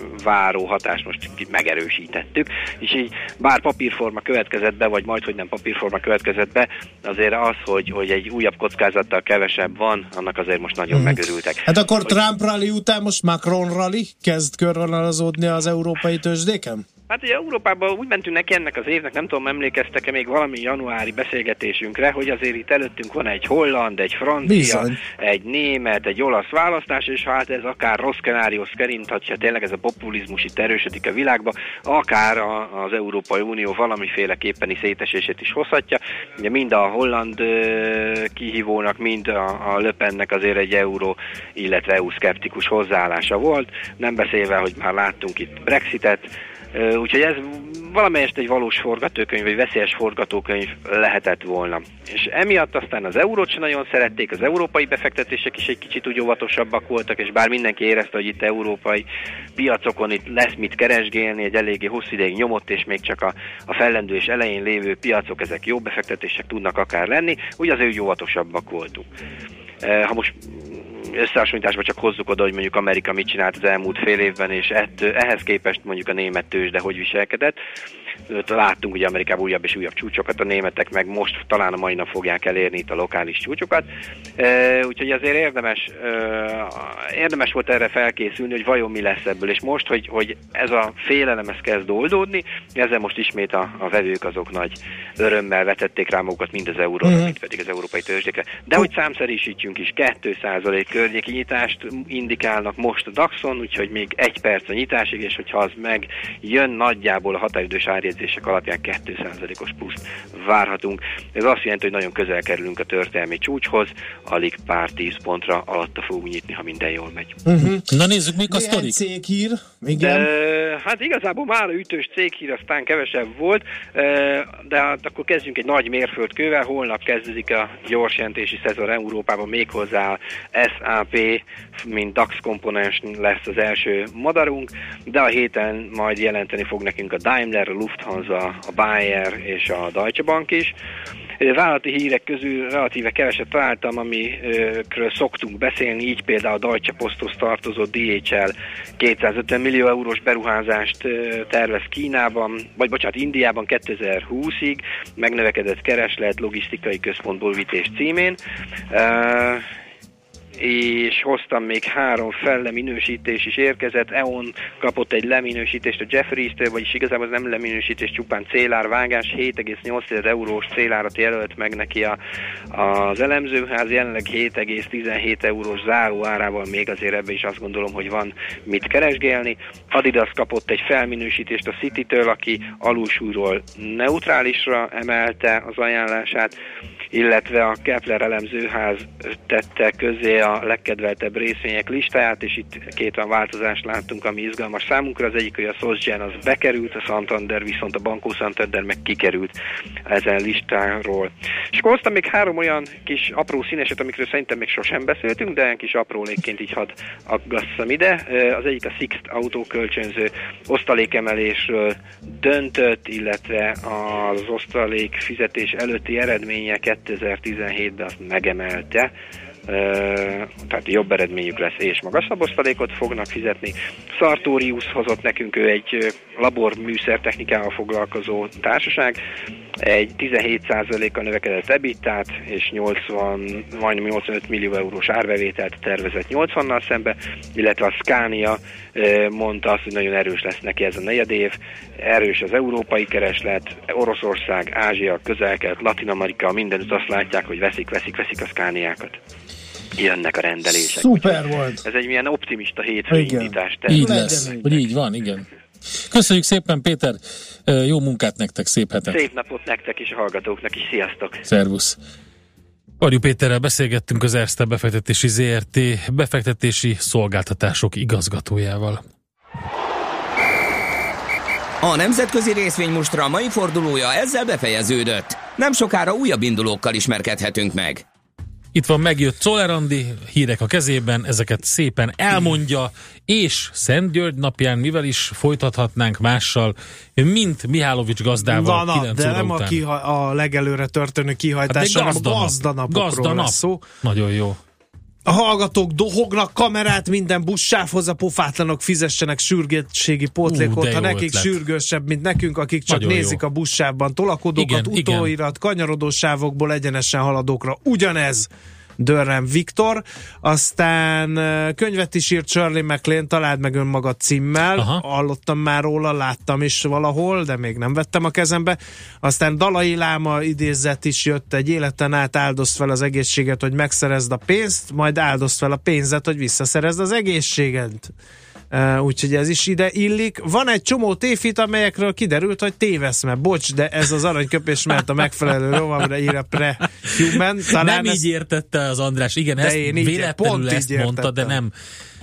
hatást most megerősítettük, és így bár papírforma következett be, vagy majd, hogy nem papírforma következett be, azért az, hogy, hogy egy újabb kockázattal kevesebb van, annak azért most nagyon Mhm. megörültek. Hát akkor Trump rally után most Macron rally kezd körvonalazódni az európai tőzsdéken? Hát ugye Európában úgy mentünk neki ennek az évnek, nem tudom, emlékeztek-e még valami januári beszélgetésünkre, hogy azért itt előttünk van egy holland, egy francia, Bizony. egy német, egy olasz választás, és hát ez akár rossz szenárió szerint, ha tényleg ez a populizmus itt erősödik a világba, akár a, az Európai Unió valamiféleképpeni szétesését is hozhatja. Ugye mind a holland ö, kihívónak, mind a, a Löpennek azért egy euró, illetve EU-szkeptikus hozzáállása volt, nem beszélve, hogy már láttunk itt Brexitet, Úgyhogy ez valamelyest egy valós forgatókönyv, vagy veszélyes forgatókönyv lehetett volna. És emiatt aztán az eurót sem nagyon szerették, az európai befektetések is egy kicsit úgy óvatosabbak voltak, és bár mindenki érezte, hogy itt európai piacokon itt lesz mit keresgélni, egy eléggé hosszú ideig nyomott, és még csak a, a fellendülés elején lévő piacok, ezek jó befektetések tudnak akár lenni, úgy azért óvatosabbak voltunk. Ha most összehasonlításban csak hozzuk oda, hogy mondjuk Amerika mit csinált az elmúlt fél évben, és ett, ehhez képest mondjuk a német tőzsde hogy viselkedett. Láttunk ugye Amerikában újabb és újabb csúcsokat, a németek meg most talán a mai nap fogják elérni itt a lokális csúcsokat. Úgyhogy azért érdemes, érdemes volt erre felkészülni, hogy vajon mi lesz ebből. És most, hogy, hogy ez a félelem ez kezd oldódni, ezzel most ismét a, a vevők azok nagy örömmel vetették rá magukat mind az euróra, Mhm. mm. mint pedig az európai tőzsdékre. De hogy számszerűsítsünk is, 2% környéki nyitást indikálnak most a DAX-on, úgyhogy még egy perc a nyitásig, és hogyha az meg jön nagyjából a határidős árjegyzések alapján 2%-os pluszt várhatunk. Ez azt jelenti, hogy nagyon közel kerülünk a történelmi csúcshoz, alig pár tíz pontra alatta fogunk nyitni, ha minden jól megy. Uh-huh. Na nézzük, mik a sztorik. céghír, igen. De, hát igazából már a ütős céghír aztán kevesebb volt, e, de hát akkor kezdjünk egy nagy mérföldkővel. Holnap kezdődik a gyorsjelentési szezon Európában méghozzá SAP, mint DAX komponens lesz az első madarunk, de a héten majd jelenteni fog nekünk a Daimler, a Lufthansa, a Bayer és a Deutsche Bank is. Vállalati hírek közül relatíve keveset találtam, amikről szoktunk beszélni, így például a Deutsche Posthoz tartozó DHL 250 millió eurós beruházást tervez Kínában, vagy bocsánat, Indiában 2020-ig, megnövekedett kereslet logisztikai központból vités címén. És hoztam még három felleminősítés is érkezett. EON kapott egy leminősítést a Jefferies-től, vagyis igazából ez nem leminősítés, csupán célárvágás, 7,8 eurós célárat jelölt meg neki a, az elemzőház, jelenleg 7,17 eurós záró árával még azért ebbe is azt gondolom, hogy van mit keresgélni. Adidas kapott egy felminősítést a City-től, aki alulsúlyról neutrálisra emelte az ajánlását, illetve a Kepler elemzőház tette közé a legkedveltebb részvények listáját, és itt két olyan változást láttunk, ami izgalmas számunkra. Az egyik, hogy a SocGen az bekerült, a Santander viszont a Banco Santander meg kikerült ezen listáról. És akkor hoztam még három olyan kis apró színeset, amikről szerintem még sosem beszéltünk, de ilyen kis aprólékként így hadd aggasszam ide. Az egyik a Sixt autókölcsönző osztalékemelésről döntött, illetve az osztalék fizetés előtti eredménye 2017-ben azt megemelte. Tehát jobb eredményük lesz és magasabb osztalékot fognak fizetni. Sartorius hozott nekünk ő egy laborműszertechnikával foglalkozó társaság, egy 17%-kal növekedett ebitát és 80, majdnem 85 millió eurós árbevételt tervezett 80-nal szembe, illetve a Scania mondta azt, hogy nagyon erős lesz neki ez a negyed év, erős az európai kereslet, Oroszország, Ázsia, közel-kelet, Latin-Amerika, mindenütt azt látják, hogy veszik, veszik, veszik a Scaniákat jönnek a rendelések. Szuper volt. Ez egy milyen optimista hétfői Igen. indítást Így tervez. lesz, hogy így van, igen. Köszönjük szépen, Péter, jó munkát nektek, szép hetet. Szép napot nektek és a hallgatóknak is. Sziasztok! Szervusz. Varjú Péterrel beszélgettünk az Erste befektetési ZRT befektetési szolgáltatások igazgatójával. A nemzetközi részvénymustra mai fordulója ezzel befejeződött. Nem sokára újabb indulókkal ismerkedhetünk meg. Itt van megjött Czoller Andi, hírek a kezében, ezeket szépen elmondja, és Szent György napján mivel is folytathatnánk mással, mint Mihálovics gazdával Van, 9 de nem a, kiha- a legelőre történő kihajtás, Hát gazdanap. gazdanapokról Gazdanap. lesz szó. Nagyon jó. A hallgatók dohognak kamerát minden buszsávhoz, a pofátlanok fizessenek sürgősségi pótlékot, ha nekik ötlet. sürgősebb, mint nekünk, akik csak Nagyon nézik jó. a buszsávban tolakodókat, Igen, igen. utóirat, kanyarodó sávokból egyenesen haladókra. Ugyanez Dörrem Viktor, aztán könyvet is írt Shirley MacLaine, találd meg önmagad címmel, Aha. hallottam már róla, láttam is valahol, de még nem vettem a kezembe. Aztán Dalai Láma idézet is jött, egy életen át áldozd fel az egészséget, hogy megszerezd a pénzt, majd áldozd fel a pénzet, hogy visszaszerezd az egészséget. Úgyhogy ez is ide illik. Van egy csomó tévhit, amelyekről kiderült, hogy téveszme. Bocs, de ez az aranyköpés, mert a megfelelő rovamra ír a pre-human. Talán nem ez- így értette az András, igen, De ezt én így- véletlenül így ezt mondta, de értettem.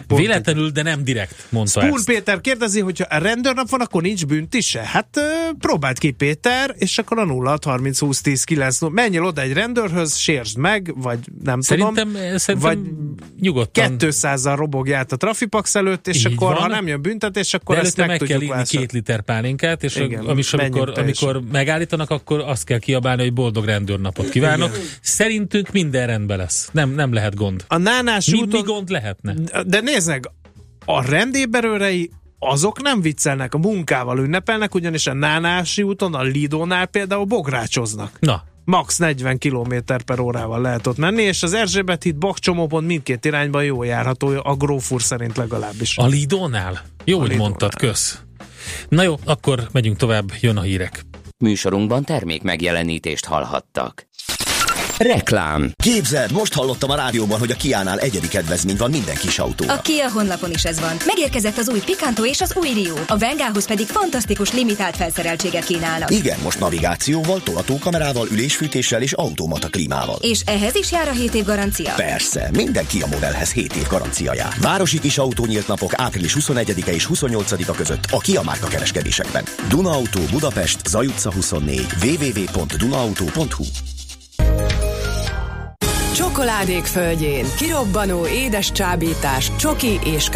Nem. Véletlenül, de nem direkt, mondta Spoon ezt. Péter kérdezi, hogy ha rendőrnap van, akkor nincs bűnt is se. Hát próbáld ki Péter, és akkor a 0 30 20 10 9 0. Menjél oda egy rendőrhöz, sérsd meg, vagy nem Szerintem, tudom. szerintem vagy nyugodtan. 200-zal robogj át a trafipax előtt, és Így akkor, van. ha nem jön büntetés, akkor De ezt meg, meg kell tudjuk inni két liter pálinkát, és Igen, amis, amikor, amikor megállítanak, akkor azt kell kiabálni, hogy boldog rendőrnapot kívánok. Igen. Szerintünk minden rendben lesz. Nem, nem lehet gond. A Nánás Mi, úton... mi gond lehetne? De nézd meg, a rendéberőrei azok nem viccelnek, a munkával ünnepelnek, ugyanis a Nánási úton, a Lidónál például bográcsoznak. Na. Max 40 km per órával lehet ott menni, és az Erzsébet híd Bakcsomópont mindkét irányban jó járható, a grófúr szerint legalábbis. A Lidónál? Jó, hogy mondtad, kösz. Na jó, akkor megyünk tovább, jön a hírek. Műsorunkban termék megjelenítést hallhattak. Reklám. Képzeld, most hallottam a rádióban, hogy a Kiánál egyedi kedvezmény van minden kis autóra. A Kia honlapon is ez van. Megérkezett az új Picanto és az új Rio. A Vengához pedig fantasztikus limitált felszereltséget kínálnak. Igen, most navigációval, tolatókamerával, ülésfűtéssel és automata klímával. És ehhez is jár a 7 év garancia. Persze, minden Kia modellhez 7 év garancia jár. Városi kis autó nyílt napok április 21-e és 28-a között a Kia márka kereskedésekben. Duna Auto Budapest, Zaj utca 24, www.dunaauto.hu Csokoládék földjén. Kirobbanó édes csábítás, csoki és